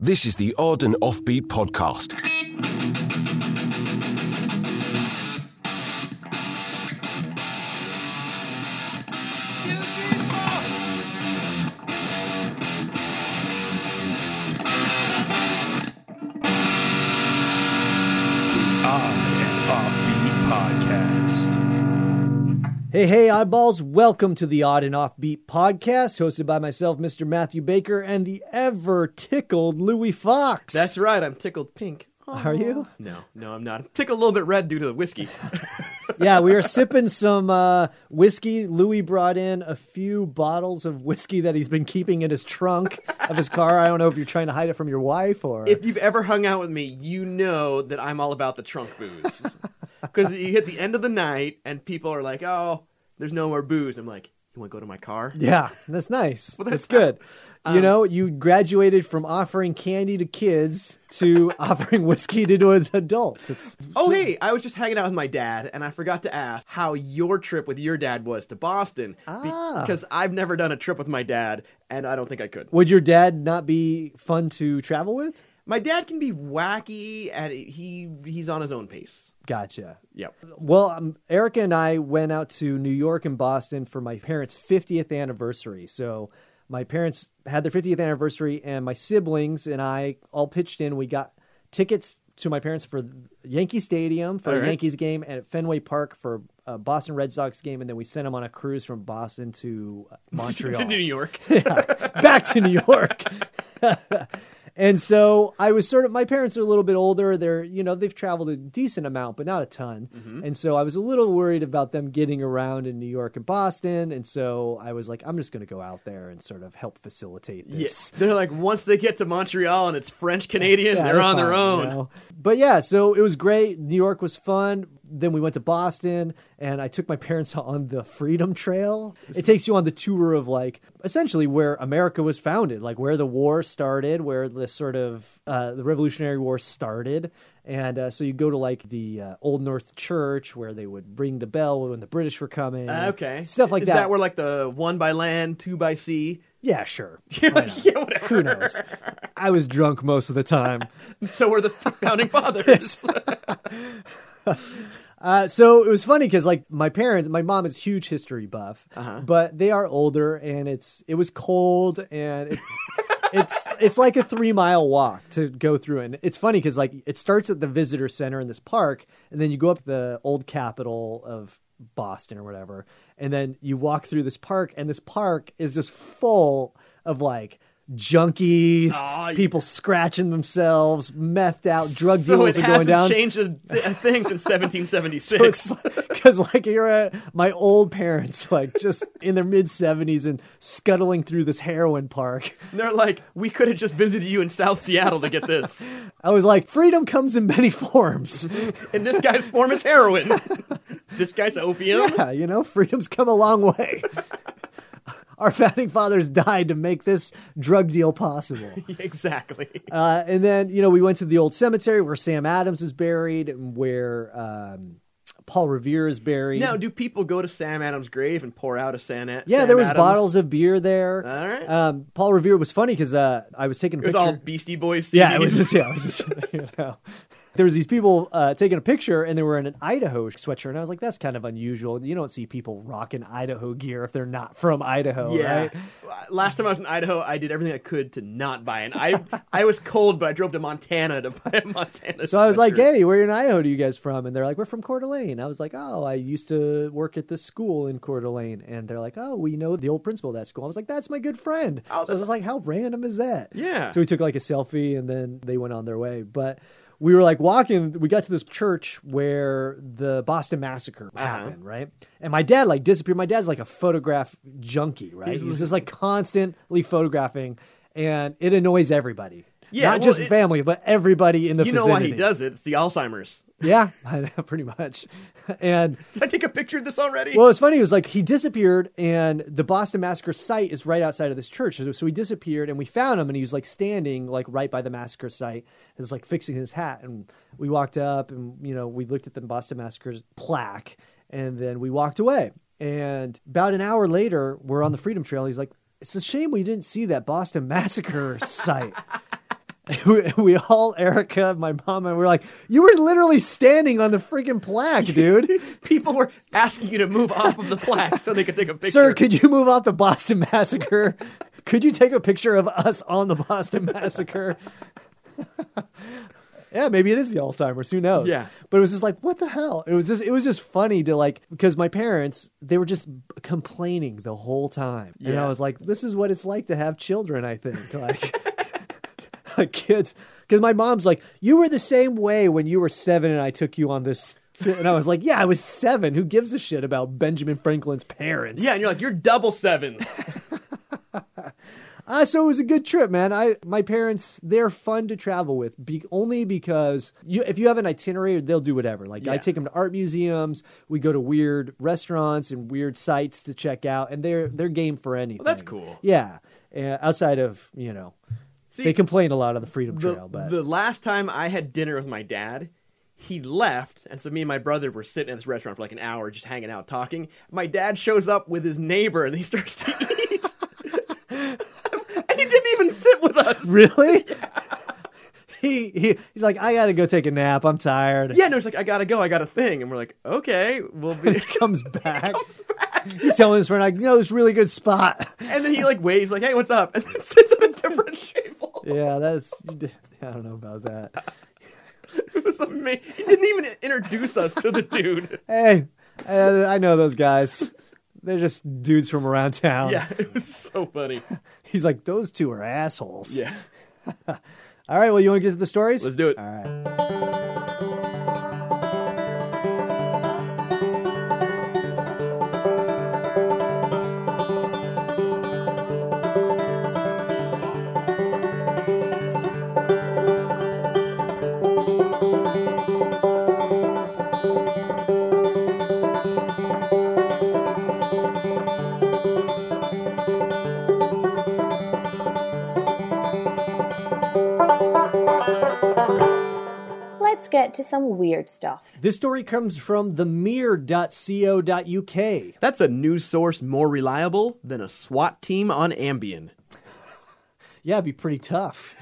This is the Odd and Offbeat podcast. Hey, hey, eyeballs, Welcome to the Odd and Offbeat podcast, hosted by myself, Mr. Matthew Baker, and the ever tickled Louis Fox. That's right. I'm tickled pink. Are you? No, no, I'm not. I'm tickled a little bit red due to the whiskey. Yeah, we are sipping some uh, whiskey. Louis brought in a few bottles of whiskey that he's been keeping in his trunk of his car. I don't know if you're trying to hide it from your wife or. if you've ever hung out with me, you know that I'm all about the trunk booze. Because you hit the end of the night and people are like, "Oh, there's no more booze." I'm like, "You want to go to my car?" yeah, that's nice. Well, that's, that's um, good. you know, you graduated from offering candy to kids to offering whiskey to adults. It's Oh, hey, I was just hanging out with my dad, and I forgot to ask how your trip with your dad was to Boston. Ah. Because I've never done a trip with my dad, and I don't think I could. would your dad not be fun to travel with? My dad can be wacky, and he he's on his own pace. Gotcha. Yep. Well, um, Erica and I went out to New York and Boston for my parents' 50th anniversary. So my parents had their 50th anniversary, and my siblings and I all pitched in. We got tickets to my parents for Yankee Stadium for All a right. Yankees game and at Fenway Park for a Boston Red Sox game, and then we sent them on a cruise from Boston to uh, Montreal to New York. back to New York. and so I was sort of my parents are a little bit older. They're you know they've traveled a decent amount, but not a ton. Mm-hmm. And so I was a little worried about them getting around in New York and Boston. And so I was like, I'm just going to go out there and sort of help facilitate Yes. this. They're like, once they get to Montreal and it's French Canadian, Yeah, they're on their own. you know? But yeah, so it was great. New York was fun. Then we went to Boston and I took my parents on the Freedom Trail. It takes you on the tour of like essentially where America was founded, like where the war started, where the sort of uh, the Revolutionary War started. And uh, so you go to like the uh, Old North Church where they would ring the bell when the British were coming. Uh, okay. Stuff like Is that. that where like the one by land, two by sea? yeah, sure. Yeah, yeah, whatever. Who knows? I was drunk most of the time. So were the founding fathers. Uh, so it was funny because like my parents, my mom is huge history buff, Uh-huh. but they are older and it's it was cold and it, it's it's like a three mile walk to go through and it's funny because like it starts at the visitor center in this park and then you go up the old capital of Boston or whatever and then you walk through this park and this park is just full of like junkies, ah, Aw, people scratching themselves, methed out, drug so deals it are going down. changed a, a thing since 1776. because like you're at my old parents like just in their mid 70s and scuttling through this heroin park And they're like, we could have just visited you in South Seattle to get this. i was like freedom comes in many forms mm-hmm. In this guy's form, it's heroin. this guy's opium. yeah you know freedom's come a long way our founding fathers died to make this drug deal possible exactly. uh, and then you know we went to the old cemetery where sam adams is buried and where um, paul revere is buried Now, do people go to Sam Adams' grave and pour out a Sam? yeah, Sam there was Adams? bottles of beer there. All right. Um, Paul Revere was funny because uh, I was taking a It was picture. all Beastie Boys. Yeah, it was just yeah, it was just you know. There was these people uh, taking a picture, and they were in an Idaho sweatshirt, and I was like, "That's kind of unusual. You don't see people rocking Idaho gear if they're not from Idaho, Yeah. right?" Last time I was in Idaho, I did everything I could to not buy it. I I was cold, but I drove to Montana to buy a Montana. So I was like, "Hey, where in Idaho do you guys from?" And they're like, "We're from Coeur d'Alene." I was like, "Oh, I used to work at this school in Coeur d'Alene," and they're like, "Oh, we know the old principal of that school." I was like, "That's my good friend." Oh, so I was like, "How random is that?" Yeah. So we took like a selfie, and then they went on their way, but. We were like walking. We got to this church where the Boston Massacre Uh-huh. happened, right? And my dad like disappeared. My dad's like a photograph junkie, right? He's- He's, just like constantly photographing, and it annoys everybody. Yeah, not well, just it- family, but everybody in the family. you know why he does it? It's the Alzheimer's. Yeah, pretty much. And Did I take a picture of this already? well, it's funny. It was like he disappeared, and the Boston Massacre site is right outside of this church. So, so he disappeared, and we found him, and he was like standing like right by the massacre site, and was like fixing his hat. And we walked up, and you know, we looked at the Boston Massacre's plaque, and then we walked away. And about an hour later, we're on the Freedom Trail. He's like, "It's a shame we didn't see that Boston Massacre site." we, we all, Erica, my mom, and we are like, you were literally standing on the freaking plaque, dude. People were asking you to move off of the plaque so they could take a picture. Sir, could you move off the Boston Massacre? could you take a picture of us on the Boston Massacre? yeah, maybe it is the Alzheimer's. Who knows? Yeah. But it was just like, what the hell? It was just, it was just funny to like, because my parents, they were just complaining the whole time, and I was like, this is what it's like to have children. I think like kids, because my mom's like, you were the same way when you were seven, and I took you on this. And I was like, yeah, I was seven. Who gives a shit about Benjamin Franklin's parents? Yeah, and you're like, you're double sevens. Uh, so it was a good trip, man. I my parents they're fun to travel with, be, only because you if you have an itinerary, they'll do whatever. Like I take them to art museums, we go to weird restaurants and weird sites to check out, and they're they're game for anything. that's cool. Yeah, uh, outside of you know, See, they complain a lot on the Freedom the, Trail, but the last time I had dinner with my dad, he left, and so me and my brother were sitting at this restaurant for like an hour, just hanging out, talking. My dad shows up with his neighbor, and he starts to eat. and he didn't even sit with us. really. He, he he's like I gotta go take a nap. I'm tired. Yeah, no, it's like I gotta go, I got a thing, and we're like, okay, we'll be. He comes back. He's telling his friend like, you know, this really good spot. and then he like waves, like, hey, what's up? And then sits at a different table. Yeah, that's I don't know about that. It was amazing. He didn't even introduce us to the dude. Hey, uh, I know those guys. They're just dudes from around town. Yeah, it was so funny. He's like, those two are assholes. Yeah, All right, well, you want to get to the stories? let's do it. All right. Get to some weird stuff. This story comes from themirror.co.uk. That's a news source more reliable than a SWAT team on Ambien. Yeah, it'd be pretty tough.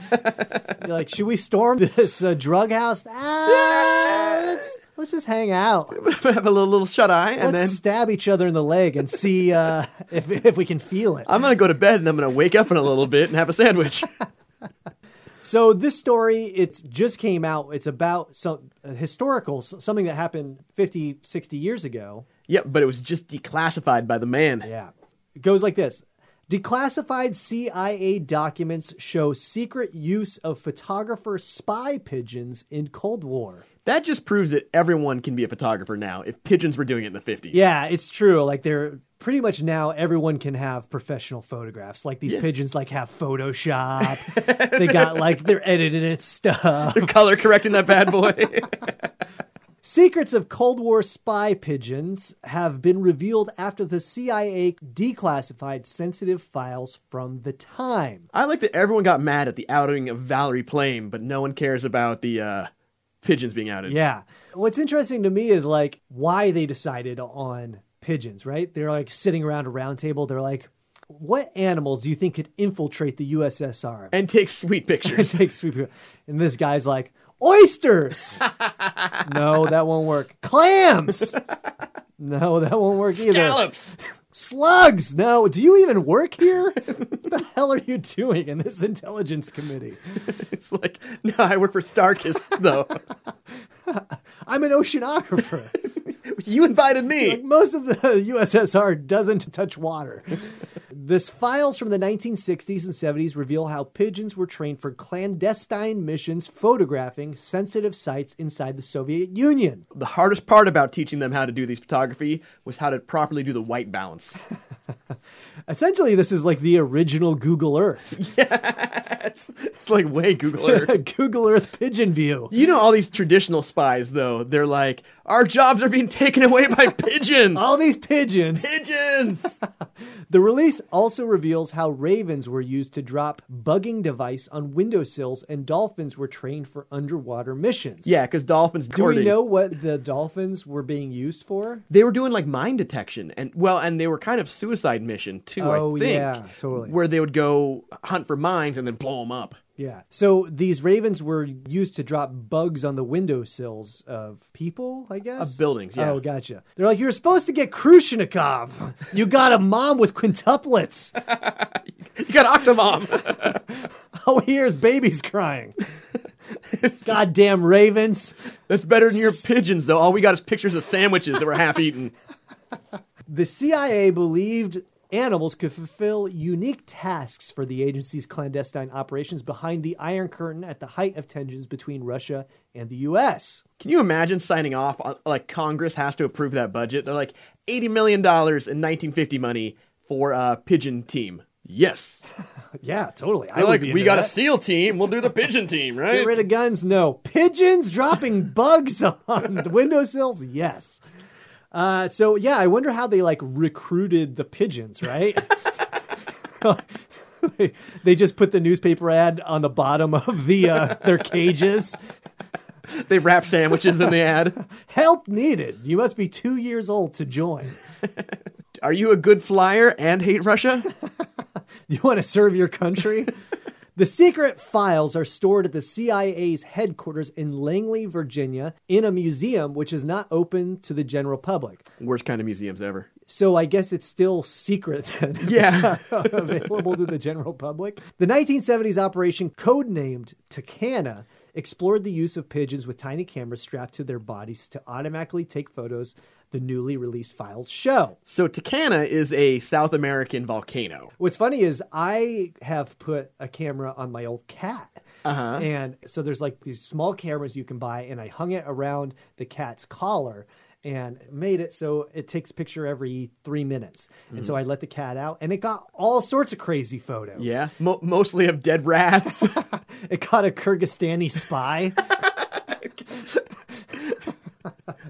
You're like, should we storm this uh, drug house? Ah, let's, let's just hang out. Have a little, little shut eye, and Let's then stab each other in the leg and see uh, if, if we can feel it. I'm gonna go to bed, and I'm gonna wake up in a little bit and have a sandwich. So this story, it just came out. It's about some uh, historical, something that happened 50, 60 years ago. yep, but it was just declassified by the man. Yeah. It goes like this. Declassified CIA documents show secret use of photographer spy pigeons in Cold War. That just proves that everyone can be a photographer now. If pigeons were doing it in the 50s. Yeah, it's true. Like they're pretty much now everyone can have professional photographs. Like these pigeons like have Photoshop. they got like they're edited and stuff. They're color correcting that bad boy. Secrets of Cold War spy pigeons have been revealed after the CIA declassified sensitive files from the time. I like that everyone got mad at the outing of Valerie Plame, but no one cares about the uh, pigeons being outed. Yeah. What's interesting to me is like why they decided on pigeons, right? They're like sitting around a round table. They're like, what animals do you think could infiltrate the USSR? And take sweet pictures. take sweet- pictures. And this guy's like, oysters. no, that won't work. Clams. No, that won't work either. Scallops. Slugs. No, do you even work here? what the hell are you doing in this intelligence committee? It's like, no, I work for Starkist, though. I'm an oceanographer. you invited me. Like most of the USSR doesn't touch water. This files from the 1960s and 70s reveal how pigeons were trained for clandestine missions photographing sensitive sites inside the Soviet Union. The hardest part about teaching them how to do these photography was how to properly do the white balance. Essentially, this is like the original Google Earth. it's, it's like way Google Earth. Google Earth pigeon view. You know, all these traditional spies, though, they're like, our jobs are being taken away by pigeons. All these pigeons. Pigeons! The release also reveals how ravens were used to drop bugging device on windowsills and dolphins were trained for underwater missions. yeah, because dolphins. Do we know what the dolphins were being used for? They were doing like mine detection, and well, and they were kind of suicide mission too. Oh, I think. yeah, totally. Where they would go hunt for mines and then blow them up. Yeah. So these ravens were used to drop bugs on the windowsills of people, I guess. Of buildings, yeah. Oh, gotcha. They're like, you're supposed to get Khrushchev. You got a mom with quintuplets. You got Octomom. All we hear is babies crying. Goddamn ravens. That's better than your pigeons, though. All we got is pictures of sandwiches that were half eaten. The CIA believed animals could fulfill unique tasks for the agency's clandestine operations behind the Iron Curtain at the height of tensions between Russia and the U.S. Can you imagine signing off? On, like Congress has to approve that budget. They're like eighty million dollars in 1950 money for a pigeon team. Yes. Yeah, totally. I They're would like we got a. SEAL team. We'll do the pigeon team, right? Get rid of guns? No. Pigeons dropping bugs on the windowsills? Yes. Uh, so yeah, I wonder how they like recruited the pigeons, right? they, they just put the newspaper ad on the bottom of the uh, their cages. They wrap sandwiches in the ad. Help needed. You must be two years old to join. Are you a good flyer and hate Russia? You want to serve your country? The secret files are stored at the CIA's headquarters in Langley, Virginia, in a museum which is not open to the general public. Worst kind of museums ever. So I guess it's still secret then. Yeah. available to the general public. The 1970s operation, codenamed Tacana, explored the use of pigeons with tiny cameras strapped to their bodies to automatically take photos. The newly released files show. So Tacana is a South American volcano. What's funny is I have put a camera on my old cat. Uh-huh. And so there's like these small cameras you can buy, and I hung it around the cat's collar and made it so it takes a picture every three minutes. And so mm. I let the cat out, and it got all sorts of crazy photos. Yeah, Mo- mostly of dead rats. It caught a Kyrgyzstani spy.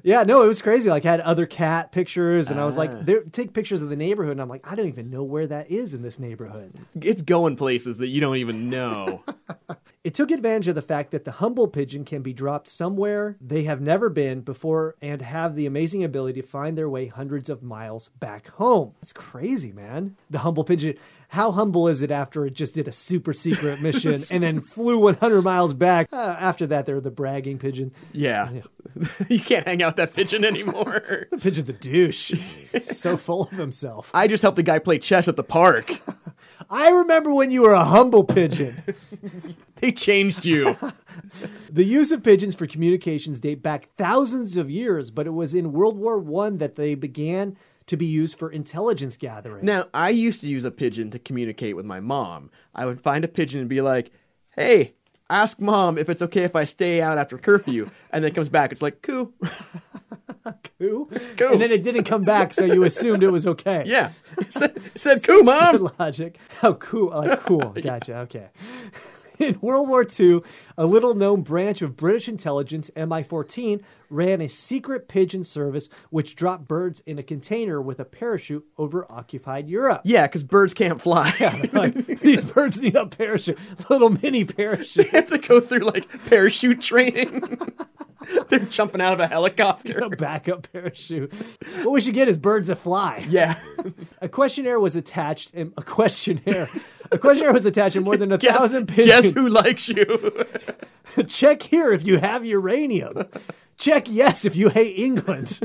yeah, no, it was crazy. Like, I had other cat pictures, and I was like, ah. take pictures of the neighborhood, and I'm like, I don't even know where that is in this neighborhood. it's going places that you don't even know. It took advantage of the fact that the humble pigeon can be dropped somewhere they have never been before and have the amazing ability to find their way hundreds of miles back home. It's crazy, man. The humble pigeon. How humble is it after it just did a super secret mission and then flew 100 miles back? Uh, after that, they're the bragging pigeon. Yeah. you can't hang out that pigeon anymore. The pigeon's a douche. He's so full of himself. I just helped a guy play chess at the park. I remember when you were a humble pigeon. They changed you. The use of pigeons for communications date back thousands of years, but it was in World War One that they began to be used for intelligence gathering. Now, I used to use a pigeon to communicate with my mom. I would find a pigeon and be like, hey, ask mom if it's okay if I stay out after curfew. And then it comes back, it's like, cool. Coo. Coo. And then it didn't come back, so you assumed it was okay. Yeah. It said, it said cool, mom. Good logic. Oh, How cool. Like, cool. Gotcha. Okay. In World War II, a little known branch of British intelligence, MI 14, ran a secret pigeon service which dropped birds in a container with a parachute over occupied Europe. Yeah, because birds can't fly. Like, these birds need a parachute, little mini parachute. They have to go through like parachute training. They're jumping out of a helicopter. a backup parachute. What we should get is birds that fly. Yeah. A questionnaire was attached. And a questionnaire. A questionnaire was attached, and more than a Guess, thousand pigeons. guess who likes you? Check here if you have uranium. Check yes if you hate England.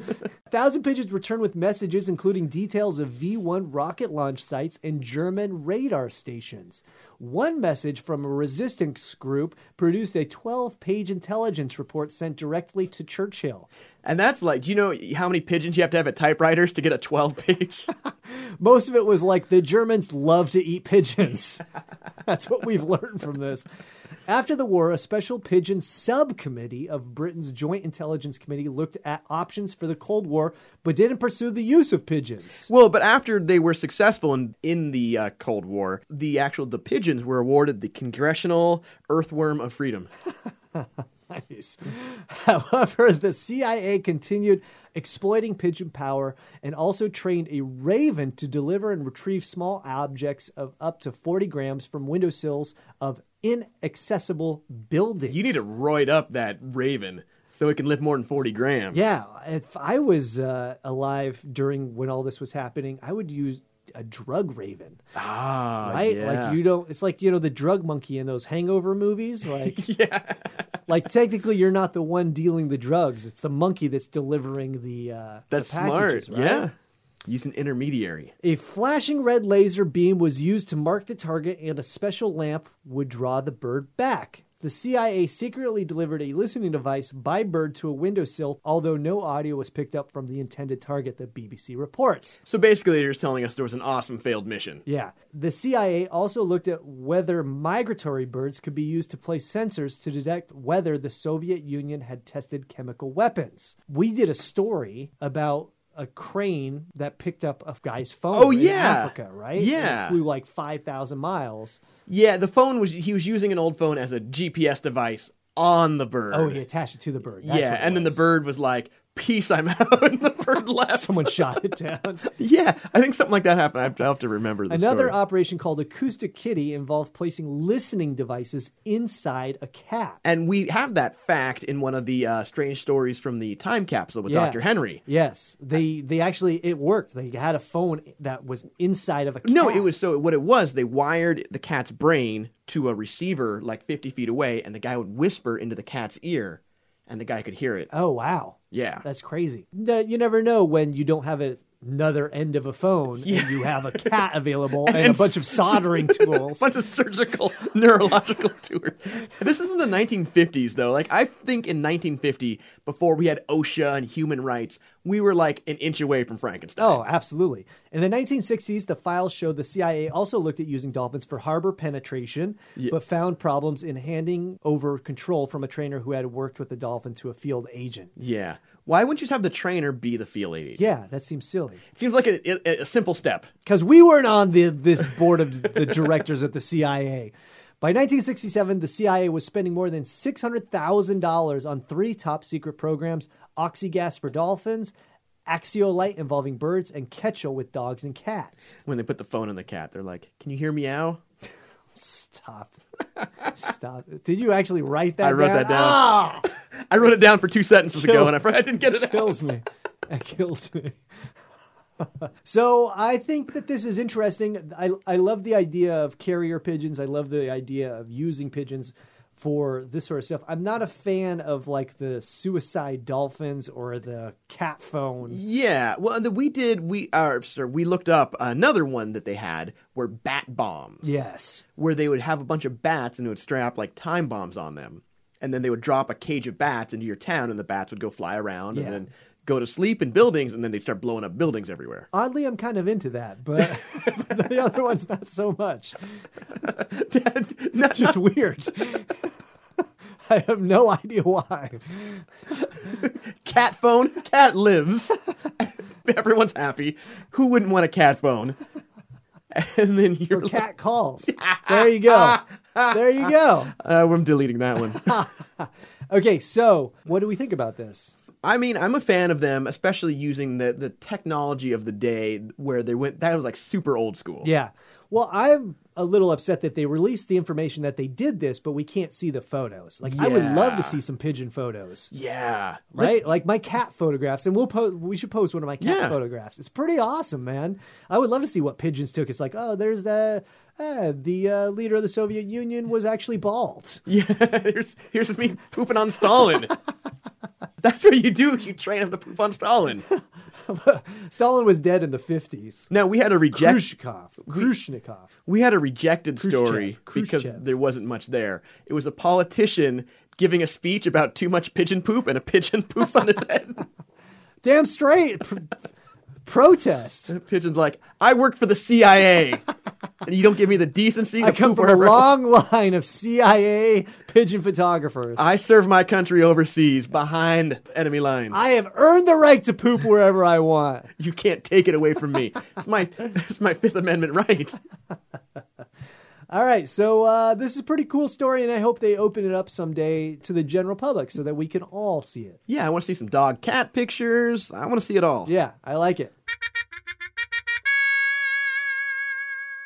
Thousand pigeons returned with messages including details of V 1 rocket launch sites and German radar stations. One message from a resistance group produced a 12 page intelligence report sent directly to Churchill. And that's like, do you know how many pigeons you have to have at typewriters to get a 12 page? Most of it was like the Germans love to eat pigeons. That's what we've learned from this. After the war, a special pigeon subcommittee of Britain's Joint Intelligence Committee looked at options for the Cold War, but didn't pursue the use of pigeons. well, but after they were successful in, in the uh, Cold War, the actual, the were awarded the Congressional Earthworm of Freedom. Nice. However, the CIA continued exploiting pigeon power and also trained a raven to deliver and retrieve small objects of up to 40 grams from windowsills of inaccessible buildings. You need to roid up that raven so it can lift more than 40 grams. Yeah, if I was uh, alive during when all this was happening, I would use a drug raven, Ah, right? yeah. Like you don't. It's like you know the drug monkey in those Hangover movies. Like yeah, like technically you're not the one dealing the drugs. It's the monkey that's delivering the. Uh, the That's packages, smart. right? Yeah. Use an intermediary. A flashing red laser beam was used to mark the target, and a special lamp would draw the bird back. The CIA secretly delivered a listening device by bird to a windowsill, although no audio was picked up from the intended target, the BBC reports. So basically, they're just telling us there was an awesome failed mission. Yeah. The CIA also looked at whether migratory birds could be used to place sensors to detect whether the Soviet Union had tested chemical weapons. We did a story about a crane that picked up a guy's phone Oh, in yeah. Africa, right? And Yeah. flew like 5,000 miles. Yeah, the phone was he was using an old phone as a GPS device on the bird. Oh, he attached it to the bird. That's yeah, and then the bird was like, "Peace, I'm out," and the bird left. Someone shot it down. yeah, I think something like that happened. I have to, I have to remember the Another story. operation called Acoustic Kitty involved placing listening devices inside a cat. and we have that fact in one of the uh, strange stories from the time capsule with Yes. Dr. Henry. Yes, they they actually it worked. They had a phone that was inside of a cat. No, it was so what it was. They wired the cat's brain to a receiver like 50 feet away, and the guy would whisper into the cat's ear, and the guy could hear it. Oh wow, Yeah. that's crazy. That- You never know when you don't have a, another end of a phone and you have a cat available and, a bunch of soldering tools. a bunch of surgical neurological tours. This is in the 1950s, though. Like I think in 1950, before we had OSHA and human rights, we were like an inch away from Frankenstein. Oh, absolutely. In the 1960s, the files showed the CIA also looked at using dolphins for harbor penetration, but found problems in handing over control from a trainer who had worked with the dolphin to a field agent. yeah. Why wouldn't you just have the trainer be the field agent? Yeah, that seems silly. It seems like a, a, a simple step. because we weren't on the this board of the directors at the CIA. By 1967, the CIA was spending more than $600,000 on three top secret programs Oxygas for dolphins, Axiolite involving birds, and Kechel with dogs and cats. When they put the phone in the cat, they're like, "Can you hear meow?" Stop. Stop. Did you actually write that I wrote down? that down. Ah! I wrote it down for two sentences ago, and I, I didn't get it out. kills me. That kills me. so I think that this is interesting. I I love the idea of carrier pigeons. I love the idea of using pigeons for this sort of stuff. I'm not a fan of like the suicide dolphins or the cat phone. Yeah, well, the, we did. We are, sir. We looked up another one that they had were bat bombs. Yes. where they would have a bunch of bats and they would strap like time bombs on them, and then they would drop a cage of bats into your town, and the bats would go fly around Yeah. and then go to sleep in buildings, and then they'd start blowing up buildings everywhere. Oddly, I'm kind of into that, but, but the other one's not so much. Not Just weird. I have no idea why. cat phone. Cat lives. Everyone's happy. Who wouldn't want a cat phone? And then you're Or cat calls. There you go. There you go. uh, I'm deleting that one. Okay, so what do we think about this? I mean, I'm a fan of them, especially using the the technology of the day where they went. That was like super old school. Yeah. Well, I'm a little upset that they released the information that they did this, but we can't see the photos. Like, I would love to see some pigeon photos. Yeah. Right, like my cat photographs, and we'll post. We should post one of my cat Yeah. photographs. It's pretty awesome, man. I would love to see what pigeons took. It's like, oh, there's the uh, the uh, leader of the Soviet Union was actually bald. Yeah, here's here's me pooping on Stalin. That's what you do. You train him to poop on Stalin. Stalin was dead in the fifties. Now we had a reject. Khrushchev, Khrushchev. We had a rejected story Khrushchev, because there wasn't much there. It was a politician giving a speech about too much pigeon poop and a pigeon poop on his head. Damn straight. Pr- protest. The pigeon's like, "I work for the CIA, and you don't give me the decency to I come from a long line of CIA pigeon photographers. I serve my country overseas behind enemy lines. I have earned the right to poop wherever I want. you can't take it away from me. It's my it's my Fifth Amendment right. All right, so uh, this is a pretty cool story, and I hope they open it up someday to the general public so that we can all see it. Yeah, I want to see some dog cat pictures. I want to see it all. Yeah, I like it.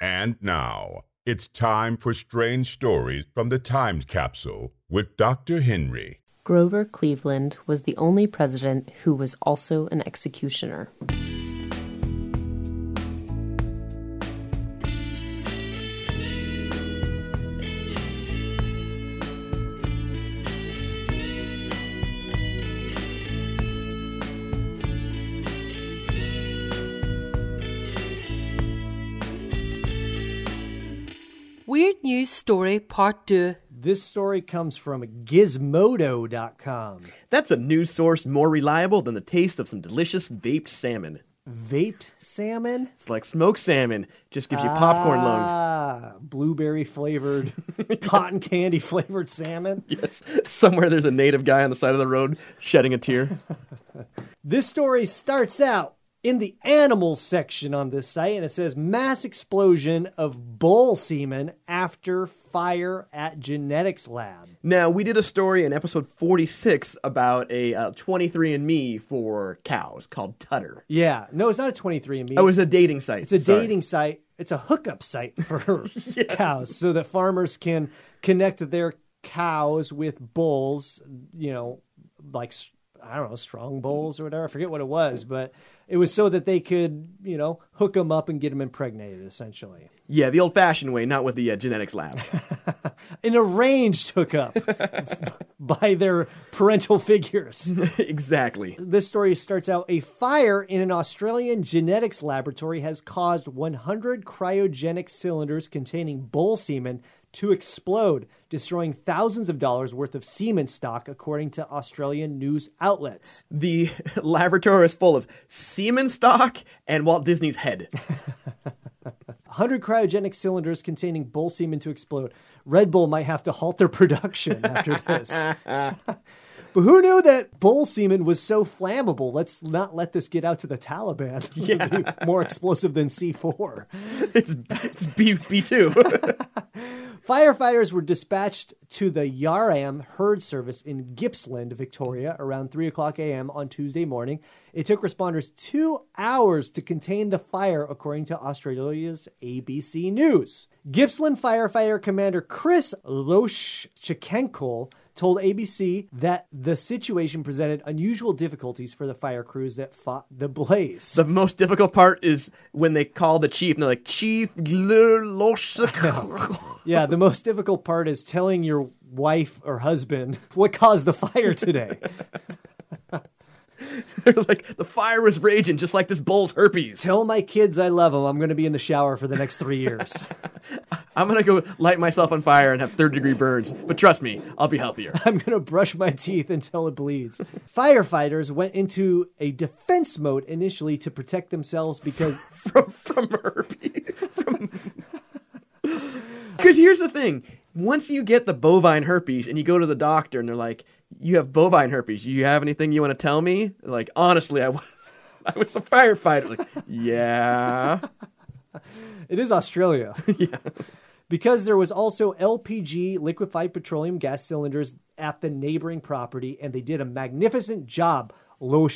And now, it's time for strange stories from the time capsule with Dr. Henry. Grover Cleveland was the only president who was also an executioner. Weird News Story Part 2. This story comes from Gizmodo.com. That's a news source more reliable than the taste of some delicious vaped salmon. Vaped salmon? It's like smoked salmon, just gives you popcorn lung. Ah, blueberry flavored, cotton candy flavored salmon. Yes. Somewhere there's a native guy on the side of the road shedding a tear. This story starts out in the animals section on this site, and it says mass explosion of bull semen after fire at genetics lab. Now, we did a story in episode 46 about a uh, 23andMe for cows called Tudder. Yeah, no, it's not a 23andMe. Oh, it was a dating site. It's a Sorry. dating site. It's a hookup site for cows so that farmers can connect their cows with bulls, you know, like, I don't know, strong bulls or whatever. I forget what it was, but it was so that they could, you know, hook them up and get them impregnated, essentially. Yeah, the old fashioned way, not with the uh, genetics lab. An arranged hookup by their parental figures. exactly. This story starts out a fire in an Australian genetics laboratory has caused 100 cryogenic cylinders containing bull semen to explode, destroying thousands of dollars worth of semen stock, according to Australian news outlets. The laboratory is full of semen stock and Walt Disney's head. 100 cryogenic cylinders containing bull semen to explode. Red Bull might have to halt their production after this. But who knew that bull semen was so flammable? Let's not let this get out to the Taliban. Yeah. Be more explosive than C4. It's, it's B, B2. Firefighters were dispatched to the Yarram herd service in Gippsland, Victoria, around 3 o'clock a.m. on Tuesday morning. It took responders two hours to contain the fire, according to Australia's ABC News. Gippsland firefighter commander Chris Loshchenko told ABC that the situation presented unusual difficulties for the fire crews that fought the blaze. the most difficult part is when they call the chief and they're like, Chief yeah, the most difficult part is telling your wife or husband what caused the fire today. They're like, the fire is raging just like this bull's herpes. Tell my kids I love them. I'm going to be in the shower for the next three years. I'm going to go light myself on fire and have third degree burns. But trust me, I'll be healthier. I'm going to brush my teeth until it bleeds. Firefighters went into a defense mode initially to protect themselves because from, from herpes. Because here's the thing once you get the bovine herpes and you go to the doctor and they're like, you have bovine herpes. You have anything you want to tell me? Like, honestly, I was, I was a firefighter. Like, yeah. it is Australia. yeah. Because there was also LPG, liquefied petroleum gas cylinders at the neighboring property, and they did a magnificent job, Lo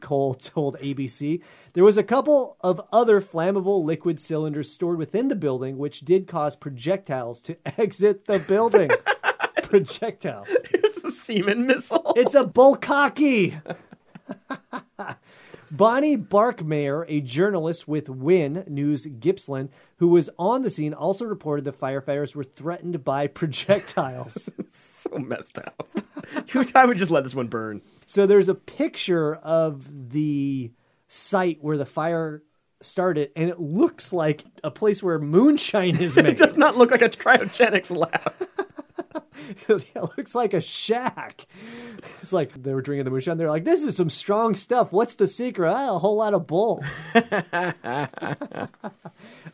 Cole told ABC. There was a couple of other flammable liquid cylinders stored within the building, which did cause projectiles to exit the building. Projectile. It's a semen missile. It's a bullcocky. Bonnie Barkmayer, a journalist with Win News Gippsland, who was on the scene, also reported the firefighters were threatened by projectiles. so messed up. I would just let this one burn. so there's a picture of the site where the fire started, and it looks like a place where moonshine is made. It does not look like a cryogenics lab. it looks like a shack. It's like they were drinking the moonshine. They're like, "This is some strong stuff. What's the secret? Ah, a whole lot of bull."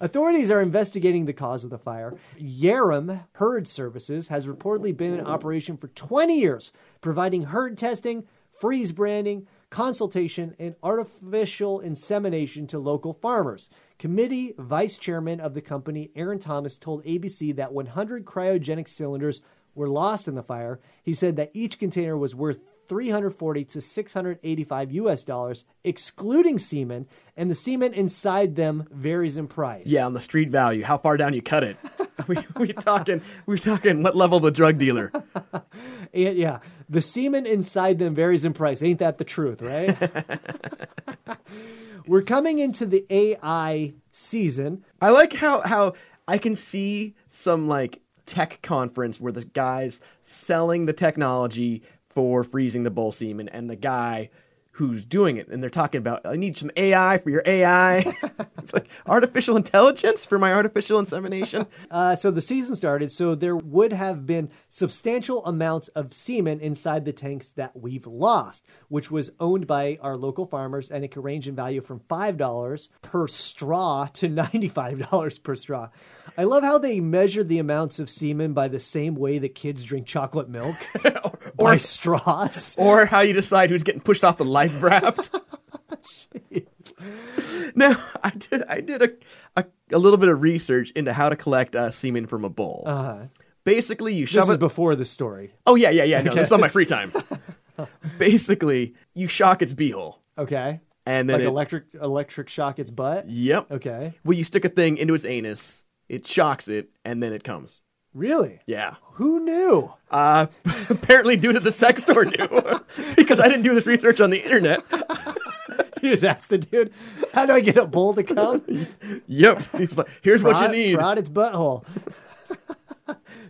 Authorities are investigating the cause of the fire. Yarram Herd Services has reportedly been in operation for 20 years, providing herd testing, freeze branding, consultation, and artificial insemination to local farmers. Committee vice chairman of the company, Aaron Thomas, told ABC that 100 cryogenic cylinders were lost in the fire. He said that each container was worth 340 to 685 US dollars, excluding semen, and the semen inside them varies in price. Yeah, on the street value, how far down you cut it. we we talking we talking what level the drug dealer? Yeah, the semen inside them varies in price. Ain't that the truth, right? We're coming into the AI season. I like how how I can see some like tech conference where the guys selling the technology for freezing the bull semen and the guy who's doing it, and they're talking about I need some AI for your AI. it's like artificial intelligence for my artificial insemination. Uh, so the season started, so there would have been substantial amounts of semen inside the tanks that we've lost, which was owned by our local farmers, and it could range in value from $5 per straw to $95 per straw. I love how they measure the amounts of semen by the same way that kids drink chocolate milk by straws. or how you decide who's getting pushed off the life raft. now, I did I did a, a a little bit of research into how to collect uh, semen from a bull. Uh-huh. Basically, you shove This is it. before the story. oh yeah, yeah, yeah. No, Okay. this is on my free time. Basically, you shock its beehole, Okay. and then Like it, electric electric shock its butt. Yep. Okay. Well, you stick a thing into its anus, it shocks it, and then it comes. Really? Yeah. Who knew? Uh, apparently, due to the sex store knew, because I didn't do this research on the internet. He just asked the dude, "How do I get a bull to come?" Yep. He's like, here's what you need. Prod its butthole.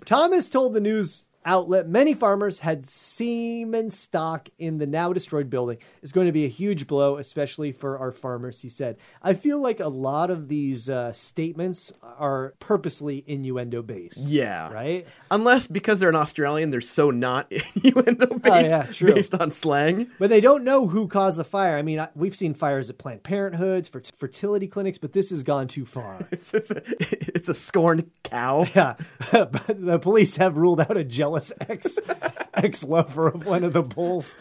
Thomas told the news outlet many farmers had semen stock in the now destroyed building. It's going to be a huge blow, especially for our farmers, he said. I feel like a lot of these uh, statements are purposely innuendo based. Yeah. Right? Unless because they're an Australian, they're so not innuendo based, Oh, yeah, true. based on slang. But they don't know who caused the fire. I mean, I- we've seen fires at Planned Parenthoods, for fertility clinics, but this has gone too far. It's, it's, a, it's a scorned cow. Yeah, but the police have ruled out a jealous ex ex lover of one of the bulls.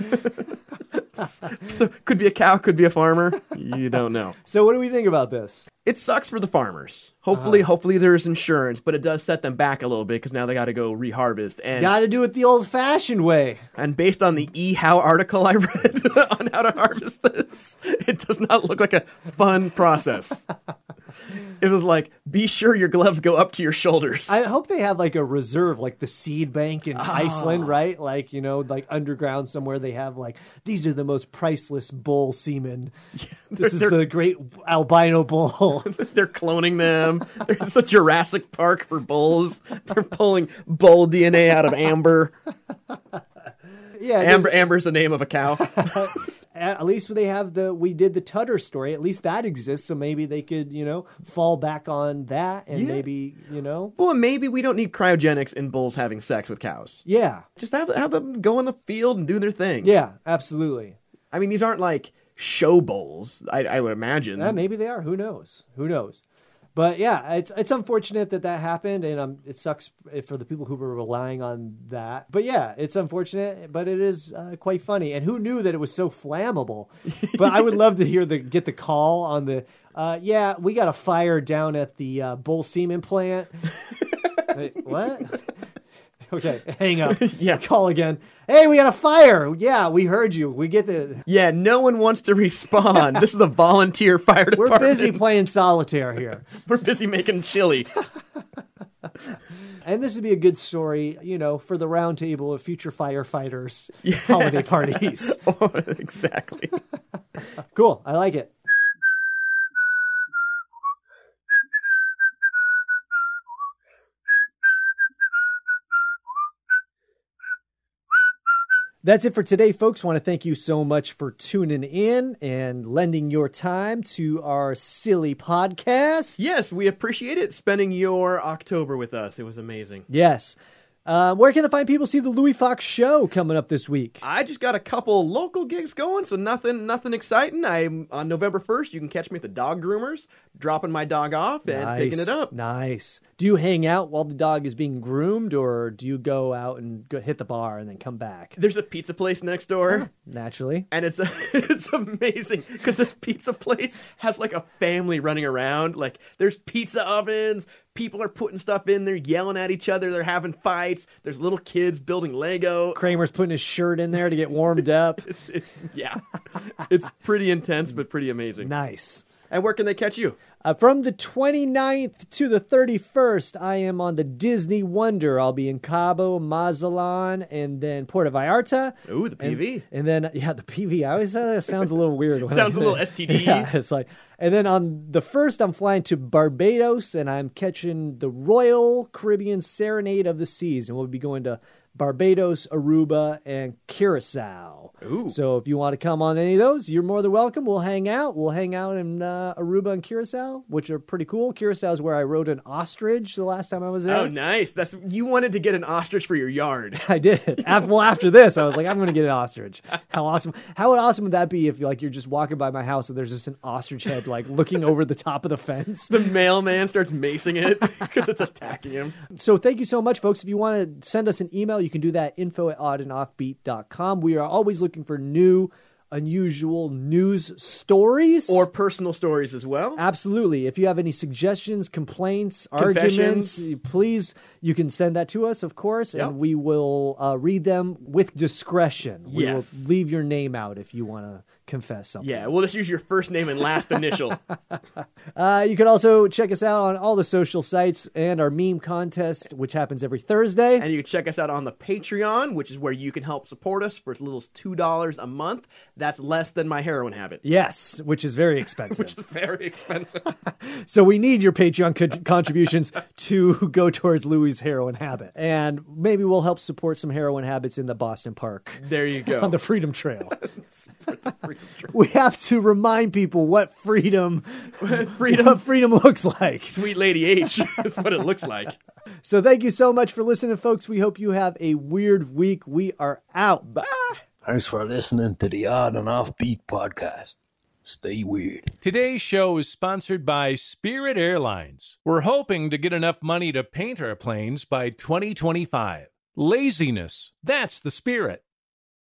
So could be a cow, could be a farmer. You don't know. So, what do we think about this? It sucks for the farmers. Hopefully, Uh-huh. hopefully there's insurance, but it does set them back a little bit because now they got to go reharvest. And Got to do it the old-fashioned way. and based on the e how article I read on how to harvest this, it does not look like a fun process. It was like, be sure your gloves go up to your shoulders. I hope they have like a reserve, like the seed bank in Ah. Iceland, right? Like you know, like underground somewhere. They have like these are the most priceless bull semen. this is the great albino bull. They're cloning them. There's a Jurassic Park for bulls. They're pulling bull DNA out of amber. yeah, Amber is- Amber's the name of a cow. At least they have the we did the Tudder story. At least that exists, so maybe they could you know fall back on that and Yeah. maybe you know well, maybe we don't need cryogenics in bulls having sex with cows. yeah Just have have them go in the field and do their thing. yeah absolutely. I mean, these aren't like show bulls. I, I would imagine. Yeah, maybe they are. Who knows? Who knows? But yeah, it's it's unfortunate that that happened, and um, it sucks for the people who were relying on that. But yeah, it's unfortunate, but it is uh, quite funny. And who knew that it was so flammable? But I would love to hear the get the call on the. Uh, yeah, we got a fire down at the uh, bull semen plant. Wait, what? Okay, hang up. Yeah. call again. Hey, we got a fire. Yeah, we heard you. We get the. yeah, no one wants to respond. this is a volunteer fire department. We're busy playing solitaire here. We're busy making chili. And this would be a good story, you know, for the roundtable of future firefighters holiday parties. Oh, exactly. Cool. I like it. That's it for today, folks. Want to thank you so much for tuning in and lending your time to our silly podcast. Yes, we appreciate it spending your October with us. It was amazing. Yes. Uh, where can the fine people see the Louis Fox show coming up this week? I just got a couple local gigs going, so nothing nothing exciting. I'm on November 1st, you can catch me at the dog groomers, dropping my dog off and picking it up. Nice. Do you hang out while the dog is being groomed, or do you go out and go hit the bar and then come back? There's a pizza place next door. Naturally. And it's a, it's amazing because this pizza place has like a family running around. Like there's pizza ovens, people are putting stuff in there, yelling at each other. They're having fights. There's little kids building Lego. Kramer's putting his shirt in there to get warmed up. It's, it's yeah, it's pretty intense but pretty amazing. nice. And where can they catch you? Uh, from the 29th to the 31st, I am on the Disney Wonder. I'll be in Cabo, Mazatlan, and then Puerto Vallarta. Ooh, the And- PV. And, then, yeah, the PV. I always say that sounds a little weird. Sounds a little STD. Yeah, it's like, and then on the first, I'm flying to Barbados, and I'm catching the Royal Caribbean Serenade of the Seas, and we'll be going to Barbados, Aruba, and Curacao. Ooh. So if you want to come on any of those, you're more than welcome. We'll hang out. We'll hang out in uh, Aruba and Curacao, which are pretty cool. Curacao is where I rode an ostrich the last time I was there. Oh, nice. That's you wanted to get an ostrich for your yard. I did. After, well, after this, I was like, I'm going to get an ostrich. How awesome! How awesome would that be if like you're just walking by my house and there's just an ostrich head like looking over the top of the fence? The mailman starts macing it because it's attacking him. So thank you so much, folks. If you want to send us an email, you can do that info at oddandoffbeat.com. We are always looking for new, unusual news stories. Or personal stories as well. Absolutely. If you have any suggestions, complaints, arguments, please, you can send that to us, of course, Yep. and we will uh, read them with discretion. We Yes. will leave your name out if you want to confess something. Yeah, we'll just use your first name and last initial. Uh, you can also check us out on all the social sites and our meme contest, which happens every Thursday. And you can check us out on the Patreon, which is where you can help support us for as little as $2 a month. That's less than my heroin habit. yes, which is very expensive. Which is very expensive. So we need your Patreon co- contributions to go towards Louis' heroin habit. And maybe we'll help support some heroin habits in the Boston Park there you go. on the Freedom Trail. we have to remind people what freedom freedom. what freedom looks like. Sweet Lady H is what it looks like. So thank you so much for listening folks. We hope you have a weird week. We are out. Bye. Thanks for listening to the Odd and Offbeat podcast. Stay weird. Today's show is sponsored by Spirit Airlines. We're hoping to get enough money to paint our planes by 2025. Laziness, that's the spirit.